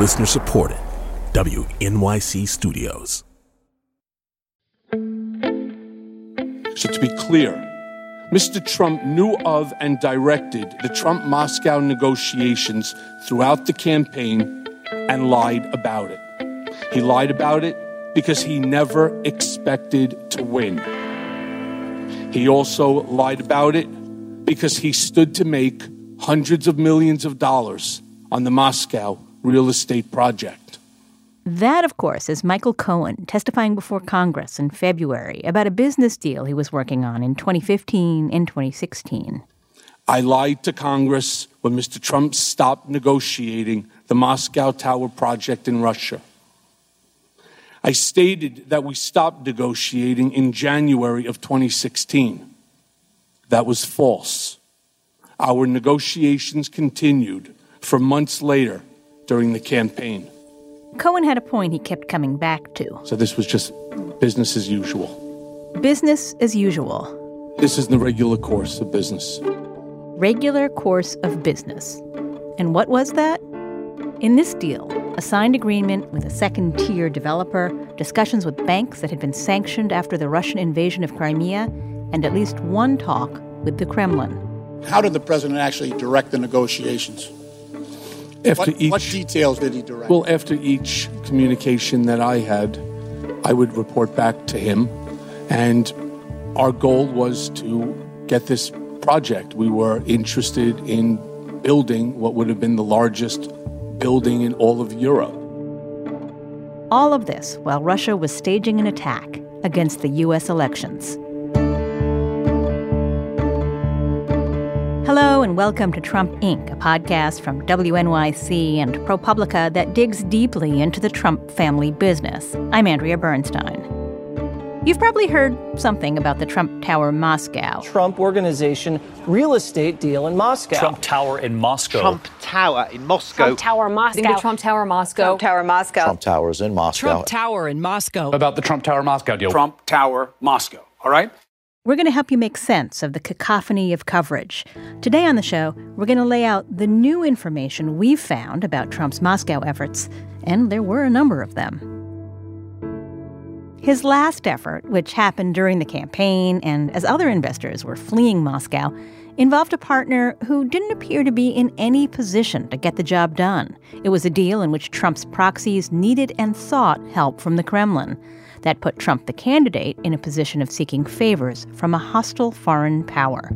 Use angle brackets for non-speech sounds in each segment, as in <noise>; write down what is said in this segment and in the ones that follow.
Listener supported. WNYC Studios. So, to be clear, Mr. Trump knew of and directed the Trump Moscow negotiations throughout the campaign and lied about it. He lied about it because he never expected to win. He also lied about it because he stood to make hundreds of millions of dollars on the Moscow real estate project. That, of course, is Michael Cohen testifying before Congress in February about a business deal he was working on in 2015 and 2016. I lied to Congress when Mr. Trump stopped negotiating the Moscow Tower project in Russia. I stated that we stopped negotiating in January of 2016. That was false. Our negotiations continued for months later during the campaign. Cohen had a point he kept coming back to. So this was just business as usual. Business as usual. This is the regular course of business. Regular course of business. And what was that? In this deal, a signed agreement with a second tier developer, discussions with banks that had been sanctioned after the Russian invasion of Crimea, and at least one talk with the Kremlin. How did the president actually direct the negotiations? After what, each, what details did he direct? Well, after each communication that I had, I would report back to him. And our goal was to get this project. We were interested in building what would have been the largest building in all of Europe. All of this while Russia was staging an attack against the U.S. elections. Hello, and welcome to Trump Inc., a podcast from WNYC and ProPublica that digs deeply into the Trump family business. I'm Andrea Bernstein. You've probably heard something about the Trump Tower Moscow. Trump Organization real estate deal in Moscow. Trump Tower in Moscow. Trump Tower in Moscow. Trump Tower Moscow. The Trump Tower Moscow. Trump Tower Moscow. Trump Towers in Moscow. Trump Tower in Moscow. About the Trump Tower Moscow deal. Trump Tower Moscow. All right? We're going to help you make sense of the cacophony of coverage. Today on the show, we're going to lay out the new information we've found about Trump's Moscow efforts, and there were a number of them. His last effort, which happened during the campaign and as other investors were fleeing Moscow, involved a partner who didn't appear to be in any position to get the job done. It was a deal in which Trump's proxies needed and sought help from the Kremlin. That put Trump, the candidate, in a position of seeking favors from a hostile foreign power.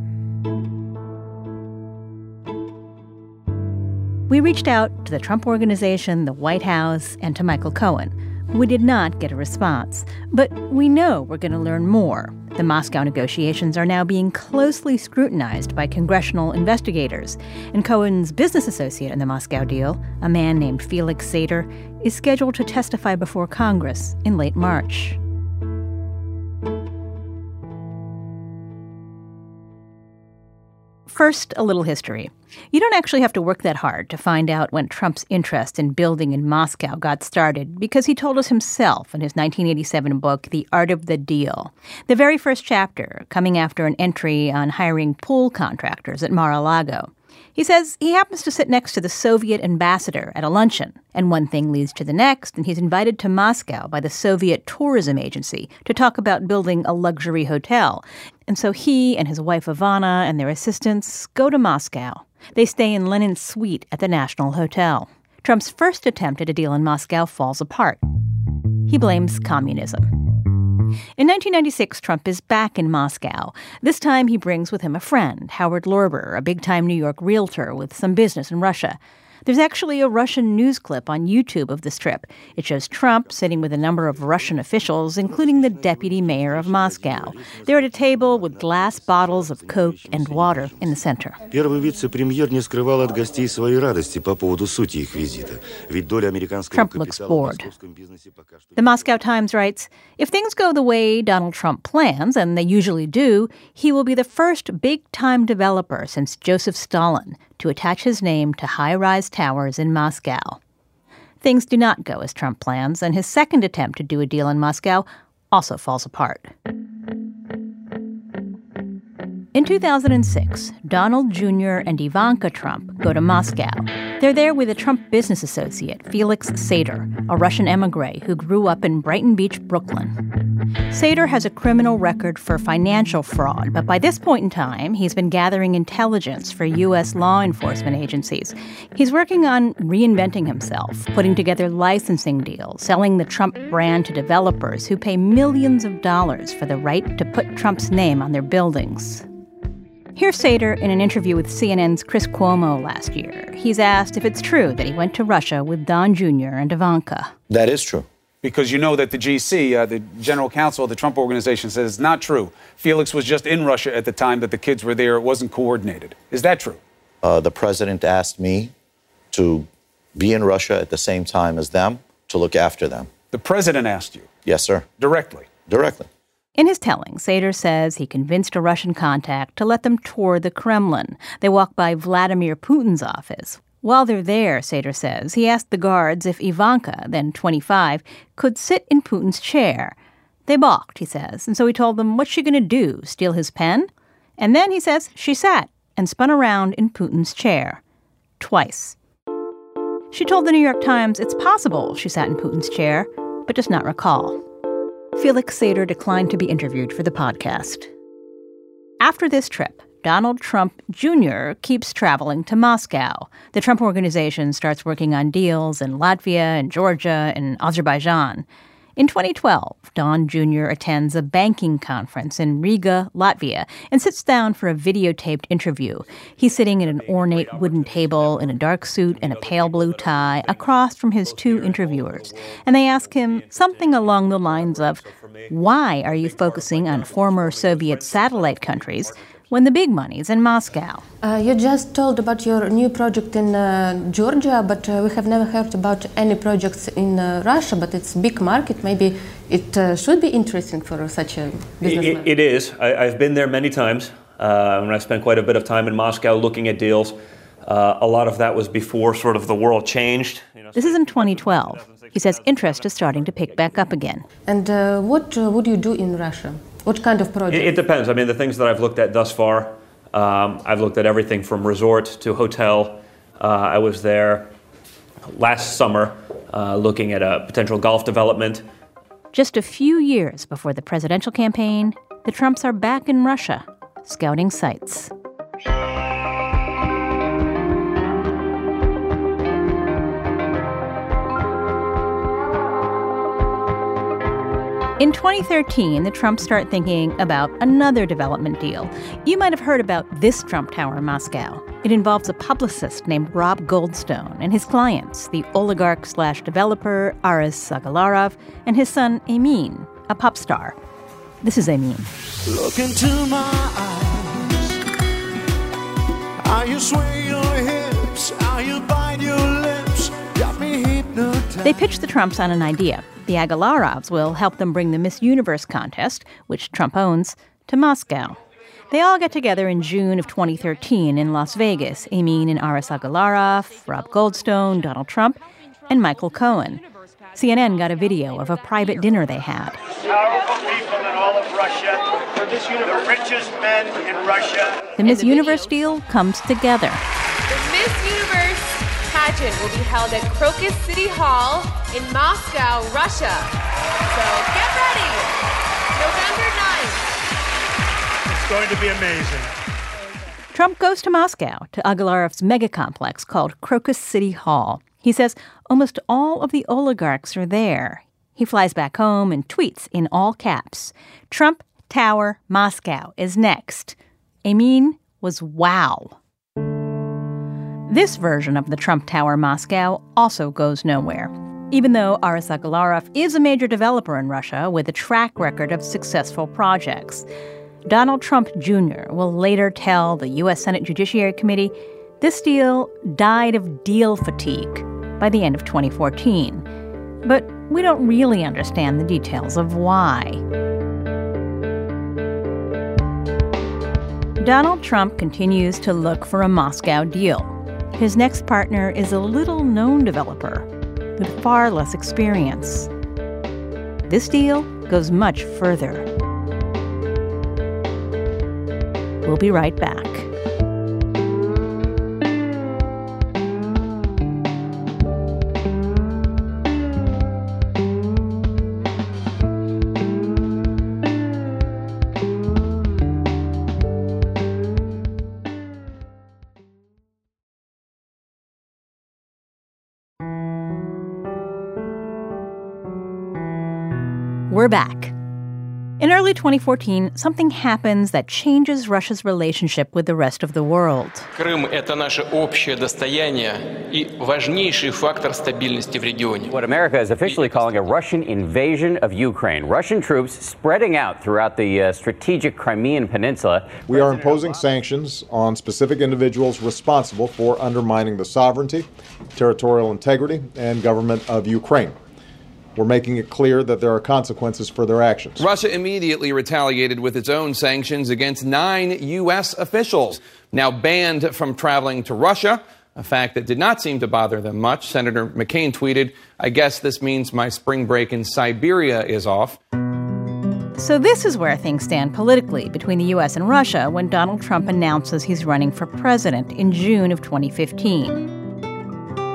We reached out to the Trump Organization, the White House, and to Michael Cohen. We did not get a response, but we know we're going to learn more. The Moscow negotiations are now being closely scrutinized by congressional investigators, and Cohen's business associate in the Moscow deal, a man named Felix Sater, is scheduled to testify before Congress in late March. First, a little history. You don't actually have to work that hard to find out when Trump's interest in building in Moscow got started because he told us himself in his 1987 book, The Art of the Deal. The very first chapter, coming after an entry on hiring pool contractors at Mar a Lago. He says he happens to sit next to the Soviet ambassador at a luncheon, and one thing leads to the next, and he's invited to Moscow by the Soviet tourism agency to talk about building a luxury hotel. And so he and his wife Ivana and their assistants go to Moscow. They stay in Lenin's suite at the National Hotel. Trump's first attempt at a deal in Moscow falls apart. He blames communism. In 1996, Trump is back in Moscow. This time, he brings with him a friend, Howard Lorber, a big time New York realtor with some business in Russia. There's actually a Russian news clip on YouTube of this trip. It shows Trump sitting with a number of Russian officials, including the deputy mayor of Moscow. They're at a table with glass bottles of Coke and water in the center. Trump looks bored. The Moscow Times writes If things go the way Donald Trump plans, and they usually do, he will be the first big time developer since Joseph Stalin to attach his name to high rise towers in Moscow. Things do not go as Trump plans, and his second attempt to do a deal in Moscow also falls apart. In 2006, Donald Jr. and Ivanka Trump go to Moscow. They're there with a Trump business associate, Felix Sater, a Russian emigre who grew up in Brighton Beach, Brooklyn. Sater has a criminal record for financial fraud, but by this point in time, he's been gathering intelligence for U.S. law enforcement agencies. He's working on reinventing himself, putting together licensing deals, selling the Trump brand to developers who pay millions of dollars for the right to put Trump's name on their buildings. Here's Sater in an interview with CNN's Chris Cuomo last year. He's asked if it's true that he went to Russia with Don Jr. and Ivanka. That is true. Because you know that the GC, uh, the General Counsel of the Trump Organization, says it's not true. Felix was just in Russia at the time that the kids were there. It wasn't coordinated. Is that true? Uh, the president asked me to be in Russia at the same time as them to look after them. The president asked you? Yes, sir. Directly? Directly. In his telling, Sater says he convinced a Russian contact to let them tour the Kremlin. They walk by Vladimir Putin's office. While they're there, Sater says, he asked the guards if Ivanka, then 25, could sit in Putin's chair. They balked, he says, and so he told them, What's she going to do? Steal his pen? And then, he says, she sat and spun around in Putin's chair. Twice. She told the New York Times it's possible she sat in Putin's chair, but does not recall. Felix Sater declined to be interviewed for the podcast. After this trip, Donald Trump Jr. keeps traveling to Moscow. The Trump Organization starts working on deals in Latvia and Georgia and Azerbaijan. In 2012, Don Jr. attends a banking conference in Riga, Latvia, and sits down for a videotaped interview. He's sitting at an ornate wooden table in a dark suit and a pale blue tie across from his two interviewers. And they ask him something along the lines of Why are you focusing on former Soviet satellite countries? When the big money's in Moscow. Uh, you just told about your new project in uh, Georgia, but uh, we have never heard about any projects in uh, Russia. But it's a big market. Maybe it uh, should be interesting for such a businessman. It, it is. I, have been there many times, uh, and I spent quite a bit of time in Moscow looking at deals. a lot of that was before sort of the world changed. This is in 2012. He says interest is starting to pick back up again. And what would you do in Russia? What kind of project? It, it, depends. I mean, the things that I've looked at thus far, um, I've looked at everything from resort to hotel. Uh, I was there last summer uh, looking at a potential golf development. Just a few years before the presidential campaign, the Trumps are back in Russia, scouting sites. In 2013, the Trumps start thinking about another development deal. You might have heard about this Trump Tower in Moscow. It involves a publicist named Rob Goldstone and his clients, the oligarch slash developer Aras Agalarov and his son Emin, a pop star. This is Emin. Look into my eyes. How you sway your hips, how you bite your lips, got me hypnotized. They pitched the Trumps on an idea the Agalarovs will help them bring the Miss Universe contest, which Trump owns, to Moscow. They all get together in June of 2013 in Las Vegas. Emin and Aras Agalarov, Rob Goldstone, Donald Trump, and Michael Cohen. CNN got a video of a private dinner they had. Powerful people in all of Russia, the richest men in Russia. The Miss the Universe deal comes together. The Miss Universe pageant will be held at Crocus City Hall in Moscow, Russia. So get ready. November 9th. It's going to be amazing. Trump goes to Moscow to Agalarov's mega complex called Crocus City Hall. He says almost all of the oligarchs are there. He flies back home and tweets in all caps Trump Tower Moscow is next. Emin was wow. This version of the Trump Tower Moscow also goes nowhere. Even though Aras Agalarov is a major developer in Russia with a track record of successful projects, Donald Trump Jr. will later tell the U.S. Senate Judiciary Committee this deal died of deal fatigue by the end of 2014. But we don't really understand the details of why. Donald Trump continues to look for a Moscow deal. His next partner is a little known developer with far less experience. This deal goes much further. We'll be right back. We're back. In early 2014, something happens that changes Russia's relationship with the rest of the world. Крым – это наше общее достояние и важнейший фактор стабильности в регионе. What America is officially calling a Russian invasion of Ukraine. Russian troops spreading out throughout the uh, strategic Crimean Peninsula. We are imposing sanctions on specific individuals responsible for undermining the sovereignty, territorial integrity, and government of Ukraine. We're making it clear that there are consequences for their actions. Russia immediately retaliated with its own sanctions against nine U.S. officials, now banned from traveling to Russia, a fact that did not seem to bother them much. Senator McCain tweeted, I guess this means my spring break in Siberia is off. So, this is where things stand politically between the U.S. and Russia when Donald Trump announces he's running for president in June of 2015.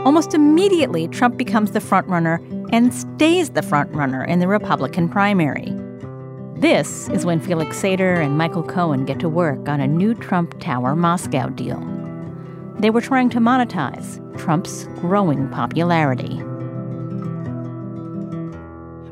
Almost immediately, Trump becomes the frontrunner and stays the frontrunner in the Republican primary. This is when Felix Sater and Michael Cohen get to work on a new Trump Tower Moscow deal. They were trying to monetize Trump's growing popularity.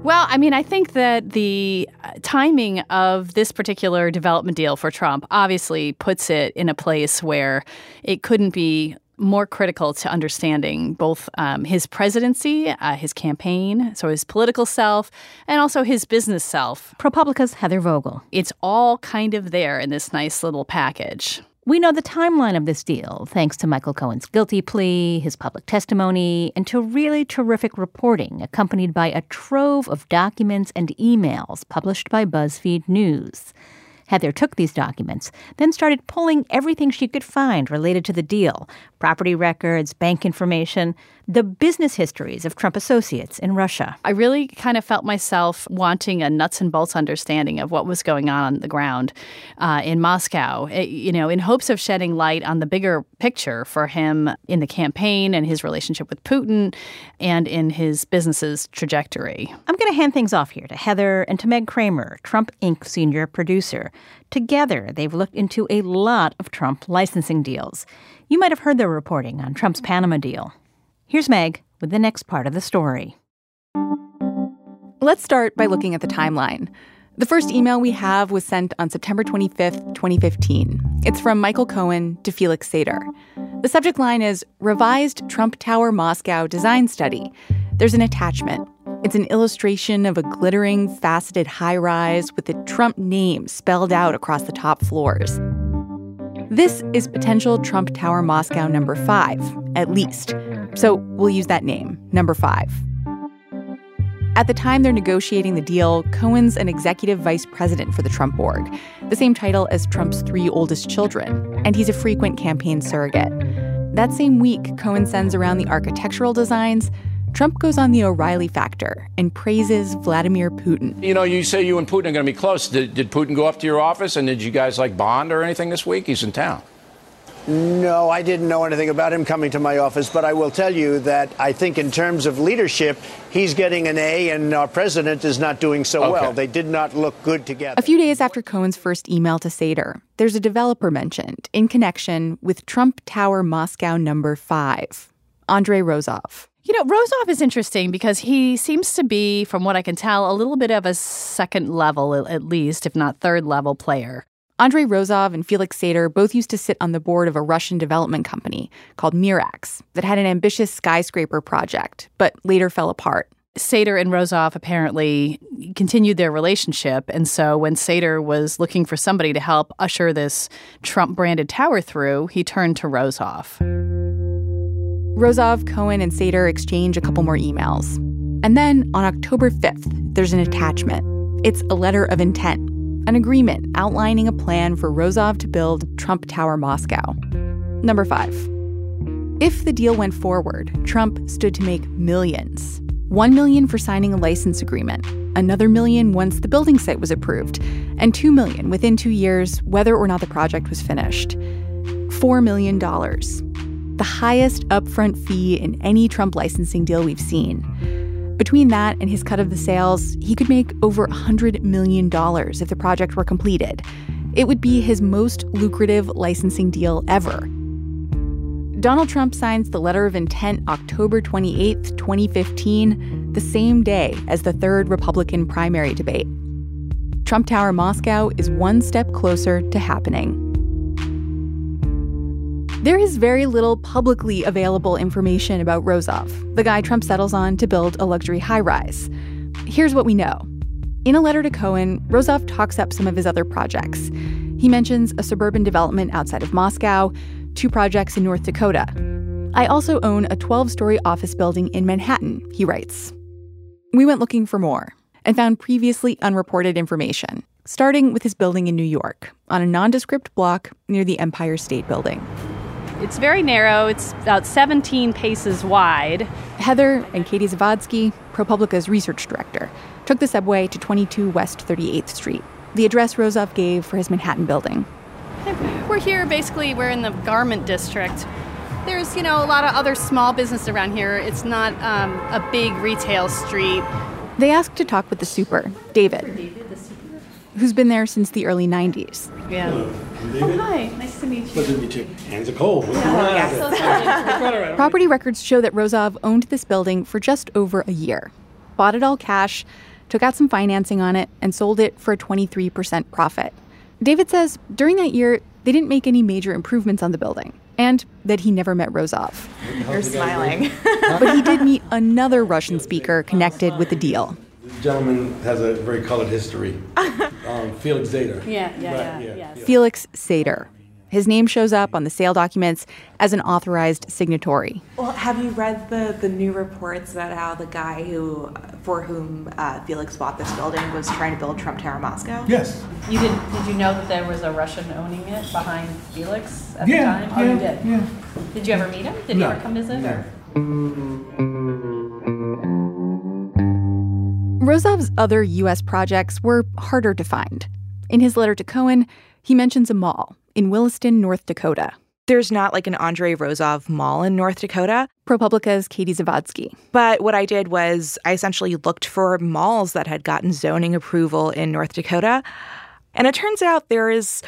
Well, I mean, I think that the uh, timing of this particular development deal for Trump obviously puts it in a place where it couldn't be more critical to understanding both um, his presidency, uh, his campaign, so his political self, and also his business self. ProPublica's Heather Vogell. It's all kind of there in this nice little package. We know the timeline of this deal thanks to Michael Cohen's guilty plea, his public testimony, and to really terrific reporting accompanied by a trove of documents and emails published by BuzzFeed News. Heather took these documents, then started pulling everything she could find related to the deal property records, bank information, the business histories of Trump associates in Russia. I really kind of felt myself wanting a nuts and bolts understanding of what was going on on the ground uh, in Moscow, it, eh, you know, in hopes of shedding light on the bigger picture for him in the campaign and his relationship with Putin and in his business's trajectory. I'm going to hand things off here to Heather and to Meg Kramer, Trump Inc. senior producer. Together, they've looked into a lot of Trump licensing deals. You might have heard their reporting on Trump's Panama deal. Here's Meg with the next part of the story. Let's start by looking at the timeline. The first email we have was sent on September 25th, 2015. It's from Michael Cohen to Felix Sater. The subject line is Revised Trump Tower Moscow Design Study. There's an attachment. It's an illustration of a glittering, faceted high rise with the Trump name spelled out across the top floors. This is potential Trump Tower Moscow number five, at least. So we'll use that name, number five. At the time they're negotiating the deal, Cohen's an executive vice president for the Trump board, the same title as Trump's three oldest children, and he's a frequent campaign surrogate. That same week, Cohen sends around the architectural designs, Trump goes on the O'Reilly factor and praises Vladimir Putin. You know, you say you and Putin are going to be close. Did, did Putin go up to your office and did you guys like bond or anything this week? He's in town. No, I didn't know anything about him coming to my office, but I will tell you that I think in terms of leadership, he's getting an A and our president is not doing so okay. well. They did not look good together. A few days after Cohen's first email to Sater, there's a developer mentioned in connection with Trump Tower Moscow number 5, Andrei Rozov. You know, Rozov is interesting because he seems to be, from what I can tell, a little bit of a second level, at least, if not third level player. Andrei Rozov and Felix Sater both used to sit on the board of a Russian development company called Mirax that had an ambitious skyscraper project, but later fell apart. Sater and Rozov apparently continued their relationship. And so when Sater was looking for somebody to help usher this Trump branded tower through, he turned to Rozov. Rozov, Cohen, and Sater exchange a couple more emails. And then on October 5th, there's an attachment. It's a letter of intent, an agreement outlining a plan for Rozov to build Trump Tower Moscow. Number five. If the deal went forward, Trump stood to make millions. One million for signing a license agreement, another million once the building site was approved, and two million within two years, whether or not the project was finished. Four million dollars the highest upfront fee in any Trump licensing deal we've seen. Between that and his cut of the sales, he could make over $100 million if the project were completed. It would be his most lucrative licensing deal ever. Donald Trump signs the letter of intent October 28, 2015. the same day as the third Republican primary debate. Trump Tower Moscow is one step closer to happening. There is very little publicly available information about Rozov, the guy Trump settles on to build a luxury high rise. Here's what we know. In a letter to Cohen, Rozov talks up some of his other projects. He mentions a suburban development outside of Moscow, two projects in North Dakota. I also own a 12 story office building in Manhattan, he writes. We went looking for more and found previously unreported information, starting with his building in New York on a nondescript block near the Empire State Building. It's very narrow. It's about 17 paces wide. Heather and Katie Zavadski, ProPublica's research director, took the subway to 22 West 38th Street, the address Rozov gave for his Manhattan building. We're here basically, we're in the garment district. There's, you know, a lot of other small business around here. It's not um, a big retail street. They asked to talk with the super, David, who's been there since the early 90s. Yeah. Oh, hi. Nice to meet you. Pleasure to meet you. Hands are cold. Property records show that Rozov owned this building for just over a year, bought it all cash, took out some financing on it, and sold it for a 23% profit. David says during that year, they didn't make any major improvements on the building, and that he never met Rozov. You're smiling. but he did meet another Russian speaker connected with the deal. The gentleman has a very colored history. <laughs> Um, Felix Zader. Yeah, yeah, Right, yeah, yeah. Felix Sater. His name shows up on the sale documents as an authorized signatory. Well, have you read the, the new reports about how the guy who for whom uh, Felix bought this building was trying to build Trump Tower Moscow? Yes. You did? Did you know that there was a Russian owning it behind Felix at Yeah, the time? Oh, yeah, you did. yeah. Did you ever meet him? Did No, he ever come visit? no. Rozov's other U.S. projects were harder to find. In his letter to Cohen, he mentions a mall in Williston, North Dakota. There's not like an Andre Rozov mall in North Dakota. ProPublica's Katie Zavadski. But what I did was I essentially looked for malls that had gotten zoning approval in North Dakota. And it turns out there is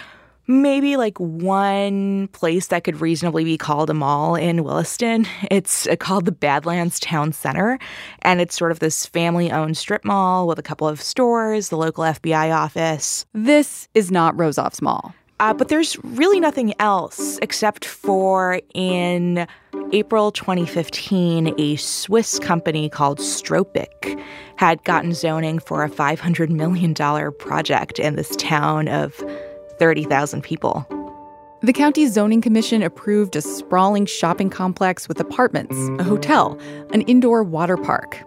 maybe like one place that could reasonably be called a mall in Williston. <laughs> It's uh, called the Badlands Town Center. And it's sort of this family owned strip mall with a couple of stores, the local FBI office. This is not Rozov's mall. Uh, but there's really nothing else except for in April 2015, a Swiss company called Stropic had gotten zoning for a $500 million project in this town of 30,000 people. The county's zoning commission approved a sprawling shopping complex with apartments, a hotel, an indoor water park.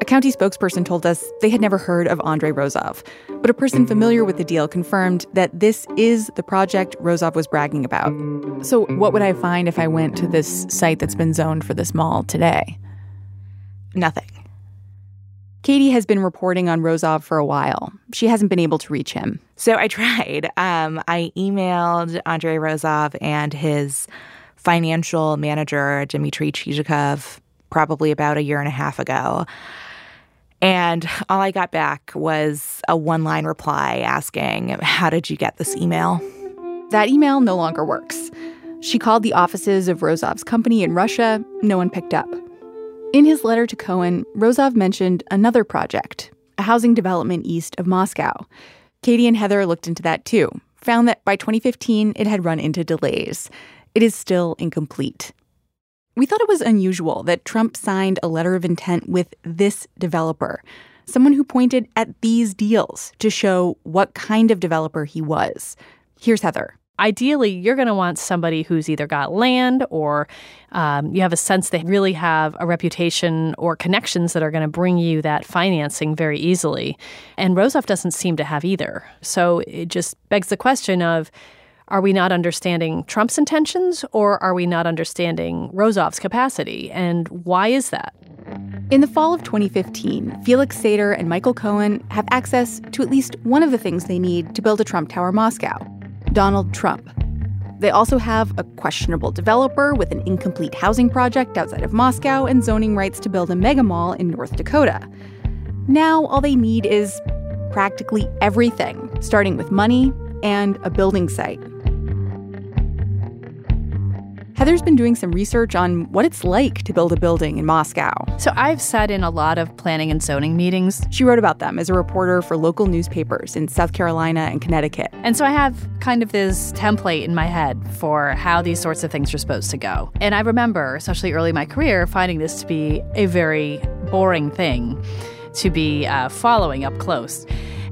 A county spokesperson told us they had never heard of Andrei Rozov, but a person familiar with the deal confirmed that this is the project Rozov was bragging about. So, what would I find if I went to this site that's been zoned for this mall today? Nothing. Katie has been reporting on Rozov for a while. She hasn't been able to reach him. So I <laughs> tried. Um, I emailed Andrei Rozov and his financial manager, Dmitry Chizhikov, probably about a year and a half ago. And all I got back was a one line reply asking, How did you get this email? That email no longer works. She called the offices of Rozov's company in Russia. No one picked up. In his letter to Cohen, Rozov mentioned another project, a housing development east of Moscow. Katie and Heather looked into that too, found that by 2015 it had run into delays. It is still incomplete. We thought it was unusual that Trump signed a letter of intent with this developer, someone who pointed at these deals to show what kind of developer he was. Here's Heather. Ideally, you're going to want somebody who's either got land or um, you have a sense they really have a reputation or connections that are going to bring you that financing very easily. And Rozov doesn't seem to have either. So it just begs the question of are we not understanding Trump's intentions or are we not understanding Rozov's capacity? And why is that? In the fall of 2015, Felix Sater and Michael Cohen have access to at least one of the things they need to build a Trump Tower Moscow Donald Trump. They also have a questionable developer with an incomplete housing project outside of Moscow and zoning rights to build a mega mall in North Dakota. Now, all they need is practically everything, starting with money and a building site. Heather's been doing some research on what it's like to build a building in Moscow. So I've sat in a lot of planning and zoning meetings. She wrote about them as a reporter for local newspapers in South Carolina and Connecticut. And so I have kind of this template in my head for how these sorts of things are supposed to go. And I remember, especially early in my career, finding this to be a very boring thing to be uh, following up close.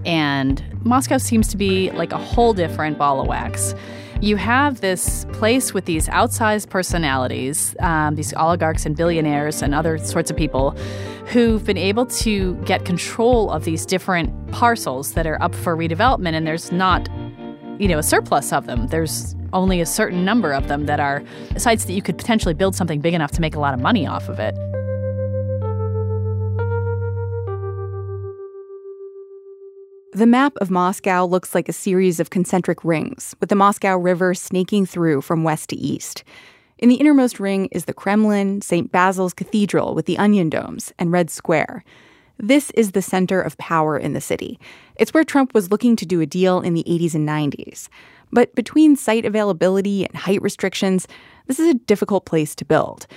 And Moscow seems to be like a whole different ball of wax you have this place with these outsized personalities, um, these oligarchs and billionaires and other sorts of people who've been able to get control of these different parcels that are up for redevelopment, and there's not, you know, a surplus of them. There's only a certain number of them that are sites that you could potentially build something big enough to make a lot of money off of it. The map of Moscow looks like a series of concentric rings, with the Moscow River snaking through from west to east. In the innermost ring is the Kremlin, St. Basil's Cathedral with the onion domes, and Red Square. This is the center of power in the city. It's where Trump was looking to do a deal in the 80s and 90s. But between site availability and height restrictions, this is a difficult place to build.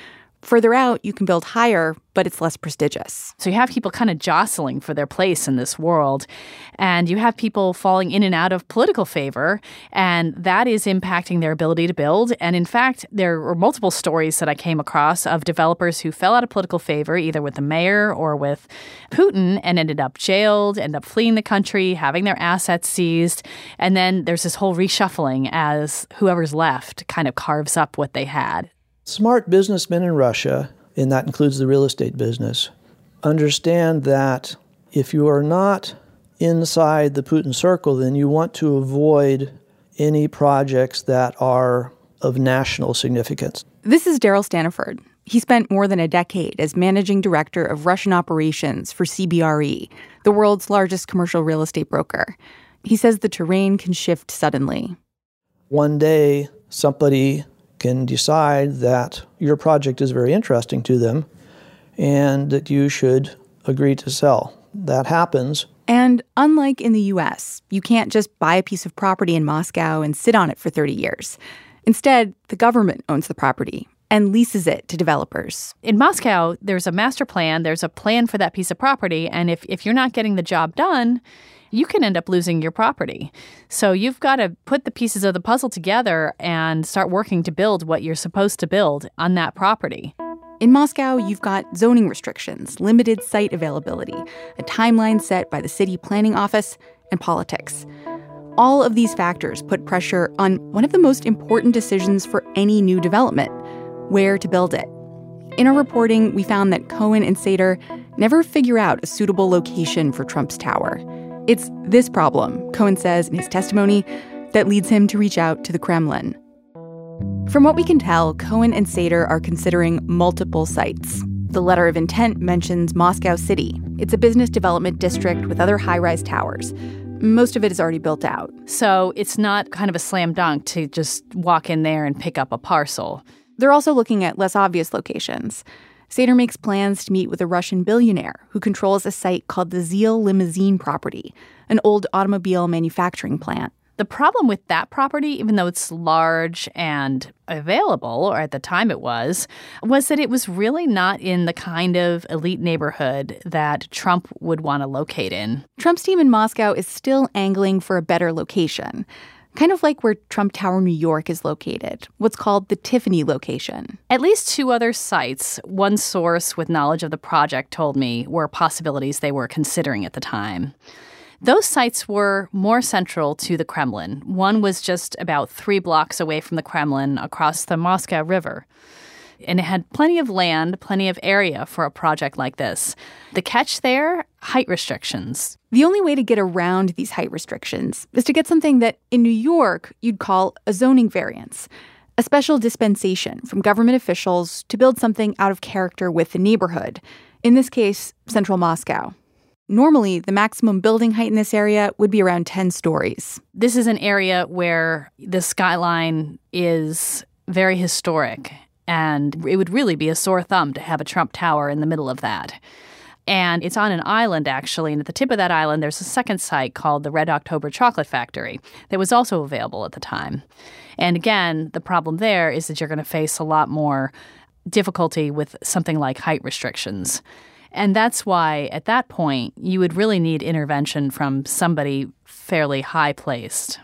Further out, you can build higher, but it's less prestigious. So you have people kind of jostling for their place in this world. And you have people falling in and out of political favor. And that is impacting their ability to build. And in fact, there were multiple stories that I came across of developers who fell out of political favor, either with the mayor or with Putin, and ended up jailed, ended up fleeing the country, having their assets seized. And then there's this whole reshuffling as whoever's left kind of carves up what they had. Smart businessmen in Russia, and that includes the real estate business, understand that if you are not inside the Putin circle, then you want to avoid any projects that are of national significance. This is Daryl Staniford. He spent more than a decade as managing director of Russian operations for CBRE, the world's largest commercial real estate broker. He says the terrain can shift suddenly. One day, somebody can decide that your project is very interesting to them and that you should agree to sell. That happens. And unlike in the US, you can't just buy a piece of property in Moscow and sit on it for 30 years. Instead, the government owns the property and leases it to developers. In Moscow, there's a master plan, there's a plan for that piece of property, and if, if you're not getting the job done, you can end up losing your property. So you've got to put the pieces of the puzzle together and start working to build what you're supposed to build on that property. In Moscow, you've got zoning restrictions, limited site availability, a timeline set by the city planning office, and politics. All of these factors put pressure on one of the most important decisions for any new development where to build it. In our reporting, we found that Cohen and Sater never figure out a suitable location for Trump's tower. It's this problem, Cohen says in his testimony, that leads him to reach out to the Kremlin. From what we can tell, Cohen and Sater are considering multiple sites. The letter of intent mentions Moscow City. It's a business development district with other high rise towers. Most of it is already built out. So it's not kind of a slam dunk to just walk in there and pick up a parcel. They're also looking at less obvious locations. Sater makes plans to meet with a Russian billionaire who controls a site called the ZIL Limousine property, an old automobile manufacturing plant. The problem with that property, even though it's large and available, or at the time it was, was that it was really not in the kind of elite neighborhood that Trump would want to locate in. Trump's team in Moscow is still angling for a better location kind of like where Trump Tower New York is located, what's called the Tiffany location. At least two other sites, one source with knowledge of the project told me were possibilities they were considering at the time. Those sites were more central to the Kremlin. One was just about three blocks away from the Kremlin across the Moscow River and it had plenty of land, plenty of area for a project like this. The catch there height restrictions. The only way to get around these height restrictions is to get something that in New York you'd call a zoning variance, a special dispensation from government officials to build something out of character with the neighborhood, in this case, central Moscow. Normally, the maximum building height in this area would be around 10 stories. This is an area where the skyline is very historic and it would really be a sore thumb to have a Trump Tower in the middle of that. And it's on an island, actually. And at the tip of that island, there's a second site called the Red October Chocolate Factory that was also available at the time. And again, the problem there is that you're going to face a lot more difficulty with something like height restrictions. And that's why, at that point, you would really need intervention from somebody fairly high placed.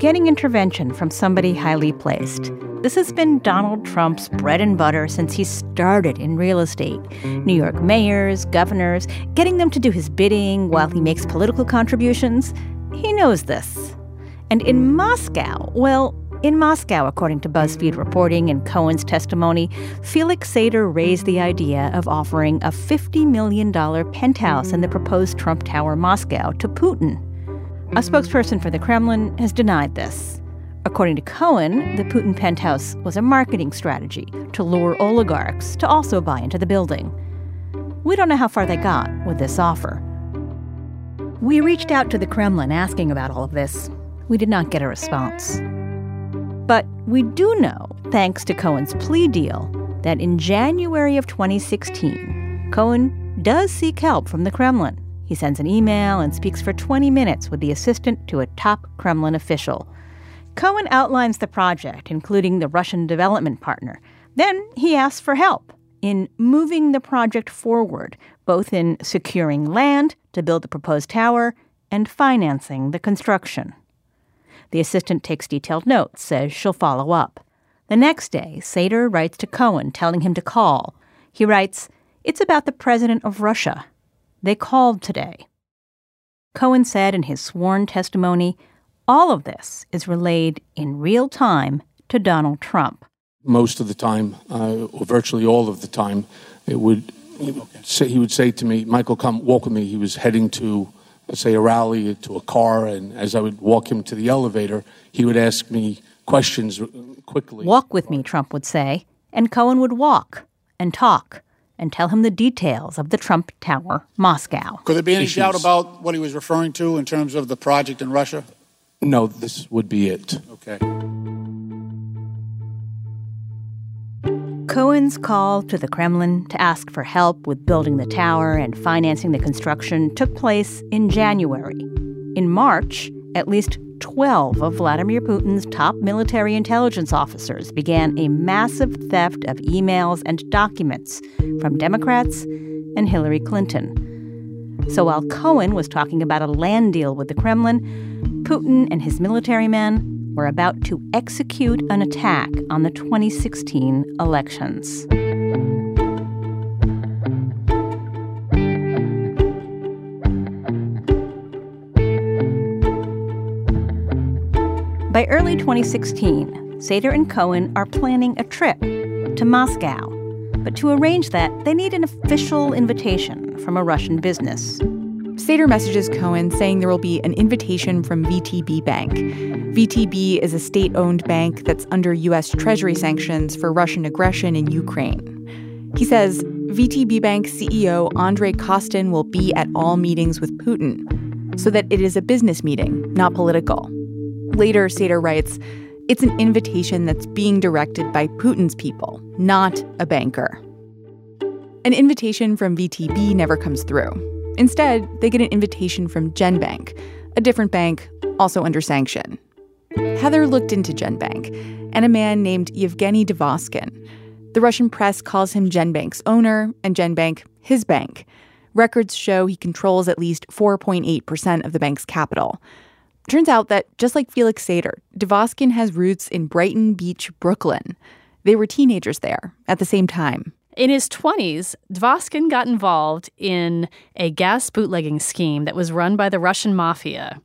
Getting intervention from somebody highly placed. This has been Donald Trump's bread and butter since he started in real estate. New York mayors, governors, getting them to do his bidding while he makes political contributions. He knows this. And in Moscow, well, in Moscow, according to BuzzFeed reporting and Cohen's testimony, Felix Sater raised the idea of offering a $50 million penthouse in the proposed Trump Tower Moscow to Putin. A spokesperson for the Kremlin has denied this. According to Cohen, the Putin penthouse was a marketing strategy to lure oligarchs to also buy into the building. We don't know how far they got with this offer. We reached out to the Kremlin asking about all of this. We did not get a response. But we do know, thanks to Cohen's plea deal, that in January of 2016, Cohen does seek help from the Kremlin. He sends an email and speaks for 20 minutes with the assistant to a top Kremlin official. Cohen outlines the project, including the Russian development partner. Then he asks for help in moving the project forward, both in securing land to build the proposed tower and financing the construction. The assistant takes detailed notes, says she'll follow up. The next day, Sater writes to Cohen telling him to call. He writes, It's about the president of Russia. They called today. Cohen said in his sworn testimony all of this is relayed in real time to Donald Trump. Most of the time, uh, or virtually all of the time, it would he would, say, he would say to me, "Michael, come walk with me." He was heading to, let's say, a rally to a car, and as I would walk him to the elevator, he would ask me questions quickly. Walk with me, Trump would say, and Cohen would walk and talk and tell him the details of the Trump Tower, Moscow. Could there be any doubt about what he was referring to in terms of the project in Russia? No, this would be it. Okay. Cohen's call to the Kremlin to ask for help with building the tower and financing the construction took place in January. In March, at least 12 of Vladimir Putin's top military intelligence officers began a massive theft of emails and documents from Democrats and Hillary Clinton. So while Cohen was talking about a land deal with the Kremlin, Putin and his military men were about to execute an attack on the 2016 elections. By early 2016, Sater and Cohen are planning a trip to Moscow. But to arrange that, they need an official invitation from a Russian business. Sater messages Cohen saying there will be an invitation from VTB Bank. VTB is a state owned bank that's under U.S. Treasury sanctions for Russian aggression in Ukraine. He says VTB Bank CEO Andrei Kostin will be at all meetings with Putin, so that it is a business meeting, not political. Later, Sater writes, it's an invitation that's being directed by Putin's people, not a banker. An invitation from VTB never comes through. Instead, they get an invitation from GenBank, a different bank also under sanction. Heather looked into GenBank and a man named Yevgeny Dvoskin. The Russian press calls him GenBank's owner and GenBank his bank. Records show he controls at least 4.8% of the bank's capital. Turns out that just like Felix Sater, Dvoskin has roots in Brighton Beach, Brooklyn. They were teenagers there at the same time. In his 20s, Dvoskin got involved in a gas bootlegging scheme that was run by the Russian mafia.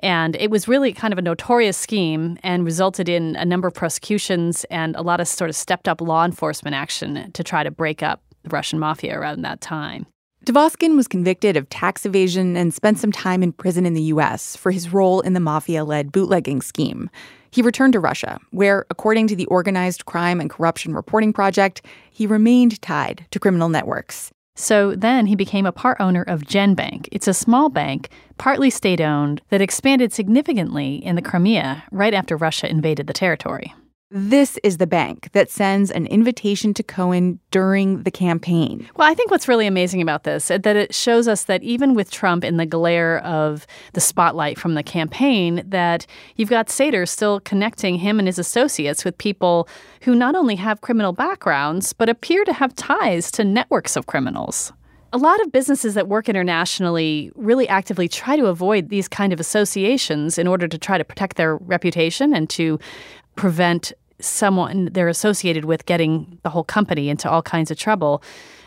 And it was really kind of a notorious scheme and resulted in a number of prosecutions and a lot of sort of stepped up law enforcement action to try to break up the Russian mafia around that time. Dvoskin was convicted of tax evasion and spent some time in prison in the U.S. for his role in the mafia led bootlegging scheme. He returned to Russia, where, according to the Organized Crime and Corruption Reporting Project, he remained tied to criminal networks. So then he became a part owner of GenBank. It's a small bank, partly state owned, that expanded significantly in the Crimea right after Russia invaded the territory. This is the bank that sends an invitation to Cohen during the campaign. Well, I think what's really amazing about this is that it shows us that even with Trump in the glare of the spotlight from the campaign, that you've got Sater still connecting him and his associates with people who not only have criminal backgrounds, but appear to have ties to networks of criminals. A lot of businesses that work internationally really actively try to avoid these kind of associations in order to try to protect their reputation and to prevent someone they're associated with getting the whole company into all kinds of trouble.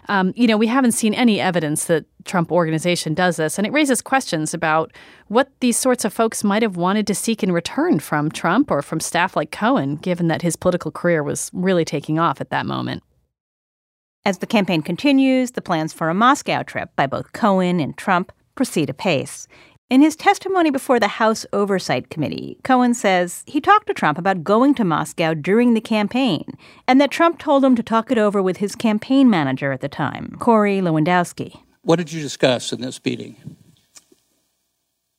Um, you know, we haven't seen any evidence that Trump organization does this, and it raises questions about what these sorts of folks might have wanted to seek in return from Trump or from staff like Cohen, given that his political career was really taking off at that moment. As the campaign continues, the plans for a Moscow trip by both Cohen and Trump proceed apace. In his testimony before the House Oversight Committee, Cohen says he talked to Trump about going to Moscow during the campaign and that Trump told him to talk it over with his campaign manager at the time, Corey Lewandowski. What did you discuss in this meeting?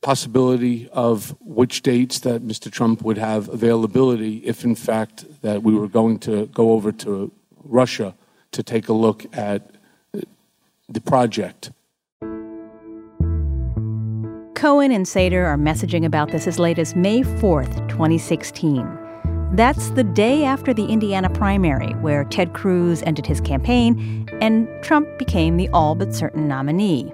Possibility of which dates that Mr. Trump would have availability if, in fact, that we were going to go over to Russia to take a look at the project. Cohen and Sater are messaging about this as late as May 4th, 2016. That's the day after the Indiana primary, where Ted Cruz ended his campaign and Trump became the all but certain nominee.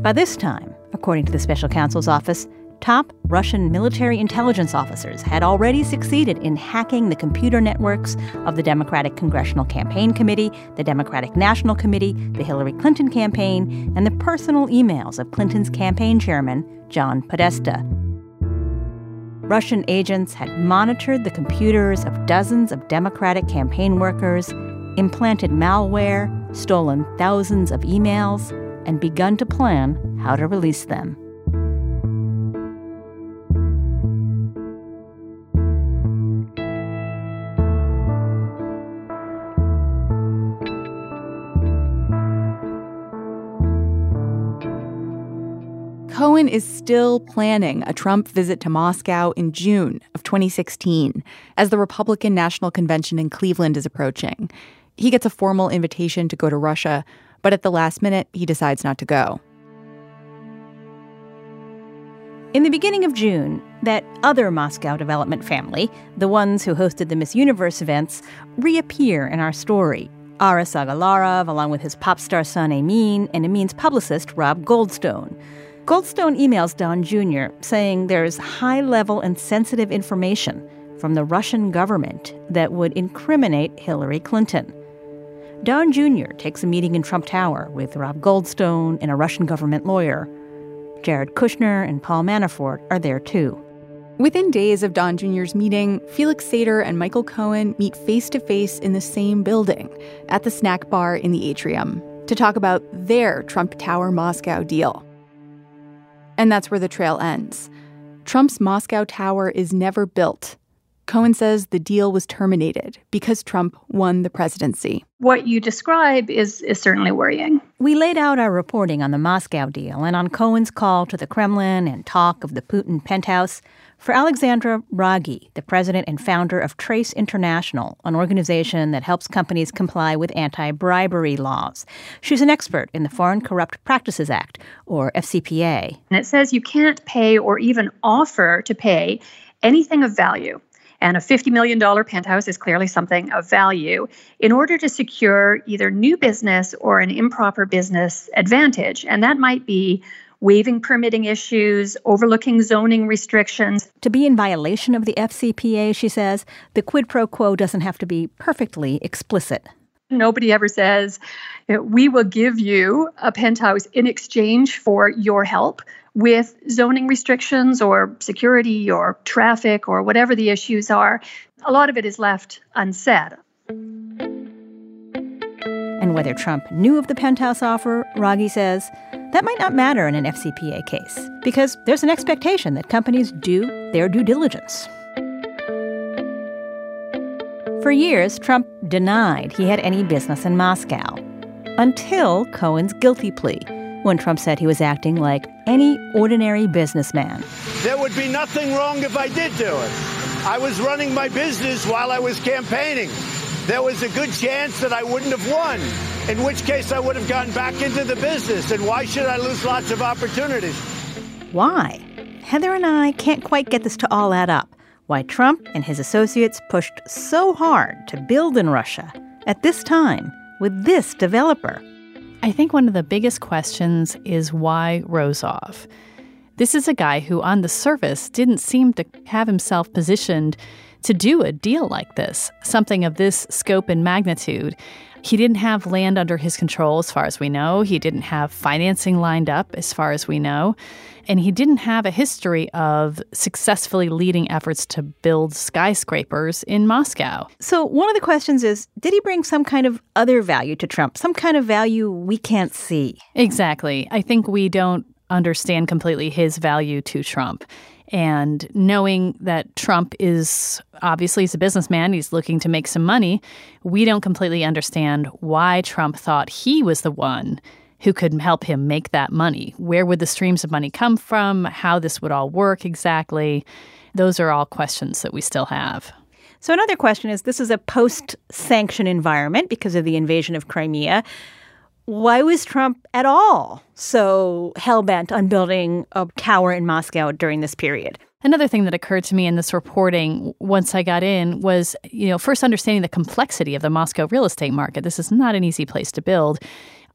By this time, according to the special counsel's office, top Russian military intelligence officers had already succeeded in hacking the computer networks of the Democratic Congressional Campaign Committee, the Democratic National Committee, the Hillary Clinton campaign, and the personal emails of Clinton's campaign chairman, John Podesta. Russian agents had monitored the computers of dozens of Democratic campaign workers, implanted malware, stolen thousands of emails, and begun to plan how to release them. Cohen is still planning a Trump visit to Moscow in June of 2016 as the Republican National Convention in Cleveland is approaching. He gets a formal invitation to go to Russia, but at the last minute, he decides not to go. In the beginning of June, that other Moscow development family, the ones who hosted the Miss Universe events, reappear in our story. Aras Agalarov, along with his pop star son Emin and Emin's publicist Rob Goldstone. Goldstone emails Don Jr. saying there's high level and sensitive information from the Russian government that would incriminate Hillary Clinton. Don Jr. takes a meeting in Trump Tower with Rob Goldstone and a Russian government lawyer. Jared Kushner and Paul Manafort are there too. Within days of Don Jr.'s meeting, Felix Sater and Michael Cohen meet face to face in the same building at the snack bar in the atrium to talk about their Trump Tower Moscow deal. And that's where the trail ends. Trump's Moscow Tower is never built. Cohen says the deal was terminated because Trump won the presidency. What you describe is, is certainly worrying. We laid out our reporting on the Moscow deal and on Cohen's call to the Kremlin and talk of the Putin penthouse for Alexandra Wrage, the president and founder of Trace International, an organization that helps companies comply with anti bribery laws. She's an expert in the Foreign Corrupt Practices Act, or FCPA. And it says you can't pay or even offer to pay anything of value and a $50 million penthouse is clearly something of value in order to secure either new business or an improper business advantage. And that might be waiving permitting issues, overlooking zoning restrictions. To be in violation of the FCPA, she says, the quid pro quo doesn't have to be perfectly explicit. Nobody ever says, we will give you a penthouse in exchange for your help with zoning restrictions or security or traffic or whatever the issues are. A lot of it is left unsaid. And whether Trump knew of the penthouse offer, Wrage says, that might not matter in an FCPA case because there's an expectation that companies do their due diligence. For years, Trump denied he had any business in Moscow until Cohen's guilty plea when Trump said he was acting like any ordinary businessman. There would be nothing wrong if I did do it. I was running my business while I was campaigning. There was a good chance that I wouldn't have won, in which case I would have gone back into the business. And why should I lose lots of opportunities? Why? Heather and I can't quite get this to all add up. Why Trump and his associates pushed so hard to build in Russia at this time with this developer. I think one of the biggest questions is why Rozov? This is a guy who, on the surface, didn't seem to have himself positioned to do a deal like this, something of this scope and magnitude. He didn't have land under his control, as far as we know. He didn't have financing lined up, as far as we know. And he didn't have a history of successfully leading efforts to build skyscrapers in Moscow. So, one of the questions is did he bring some kind of other value to Trump, some kind of value we can't see? Exactly. I think we don't understand completely his value to Trump. And knowing that Trump is obviously he's a businessman, he's looking to make some money, we don't completely understand why Trump thought he was the one who could help him make that money. Where would the streams of money come from? How this would all work exactly? Those are all questions that we still have. So, another question is this is a post sanction environment because of the invasion of Crimea why was Trump at all so hell bent on building a tower in Moscow during this period? Another thing that occurred to me in this reporting once I got in was, you know, first understanding the complexity of the Moscow real estate market. This is not an easy place to build.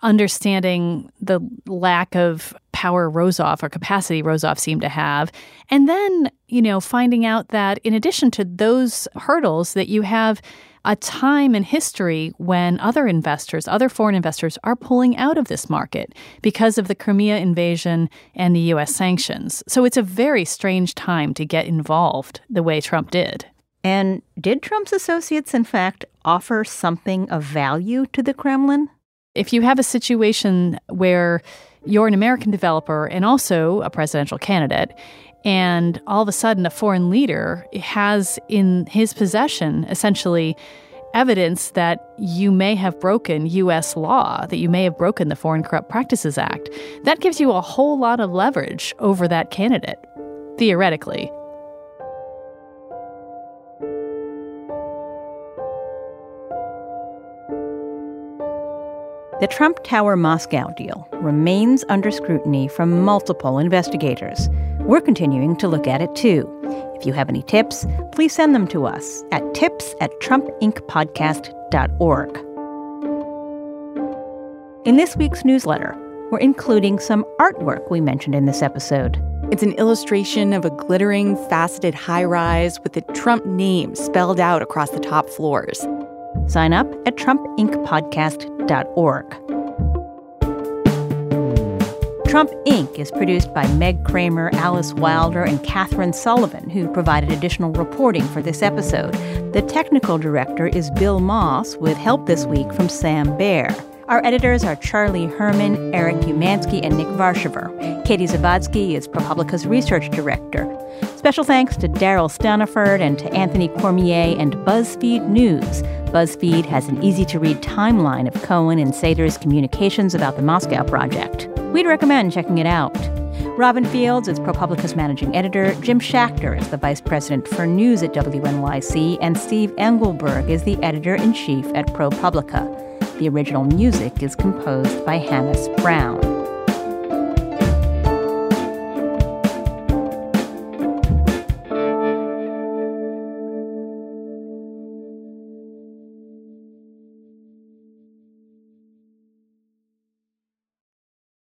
Understanding the lack of power Rozov or capacity Rozov seemed to have. And then, you know, finding out that in addition to those hurdles that you have a time in history when other investors, other foreign investors, are pulling out of this market because of the Crimea invasion and the U.S. sanctions. So it's a very strange time to get involved the way Trump did. And did Trump's associates, in fact, offer something of value to the Kremlin? If you have a situation where you're an American developer and also a presidential candidate, and all of a sudden, a foreign leader has in his possession essentially evidence that you may have broken U.S. law, that you may have broken the Foreign Corrupt Practices Act. That gives you a whole lot of leverage over that candidate, theoretically. The Trump Tower Moscow deal remains under scrutiny from multiple investigators. We're continuing to look at it too. If you have any tips, please send them to us at tips at trumpincpodcast.org. In this week's newsletter, we're including some artwork we mentioned in this episode. It's an illustration of a glittering, faceted high rise with the Trump name spelled out across the top floors. Sign up at trumpincpodcast.org. Trump Inc. is produced by Meg Cramer, Alice Wilder, and Catherine Sullivan, who provided additional reporting for this episode. The technical director is Bill Moss, with help this week from Sam Bair. Our editors are Charlie Herman, Eric Umansky, and Nick Varchaver. Katie Zavadski is ProPublica's research director. Special thanks to Daryl Staniford and to Anthony Cormier and BuzzFeed News. BuzzFeed has an easy to read timeline of Cohen and Sater's communications about the Moscow project. We'd recommend checking it out. Robin Fields is ProPublica's managing editor, Jim Schachter is the vice president for news at WNYC, and Steve Engelberg is the editor in chief at ProPublica. The original music is composed by Hannis Brown.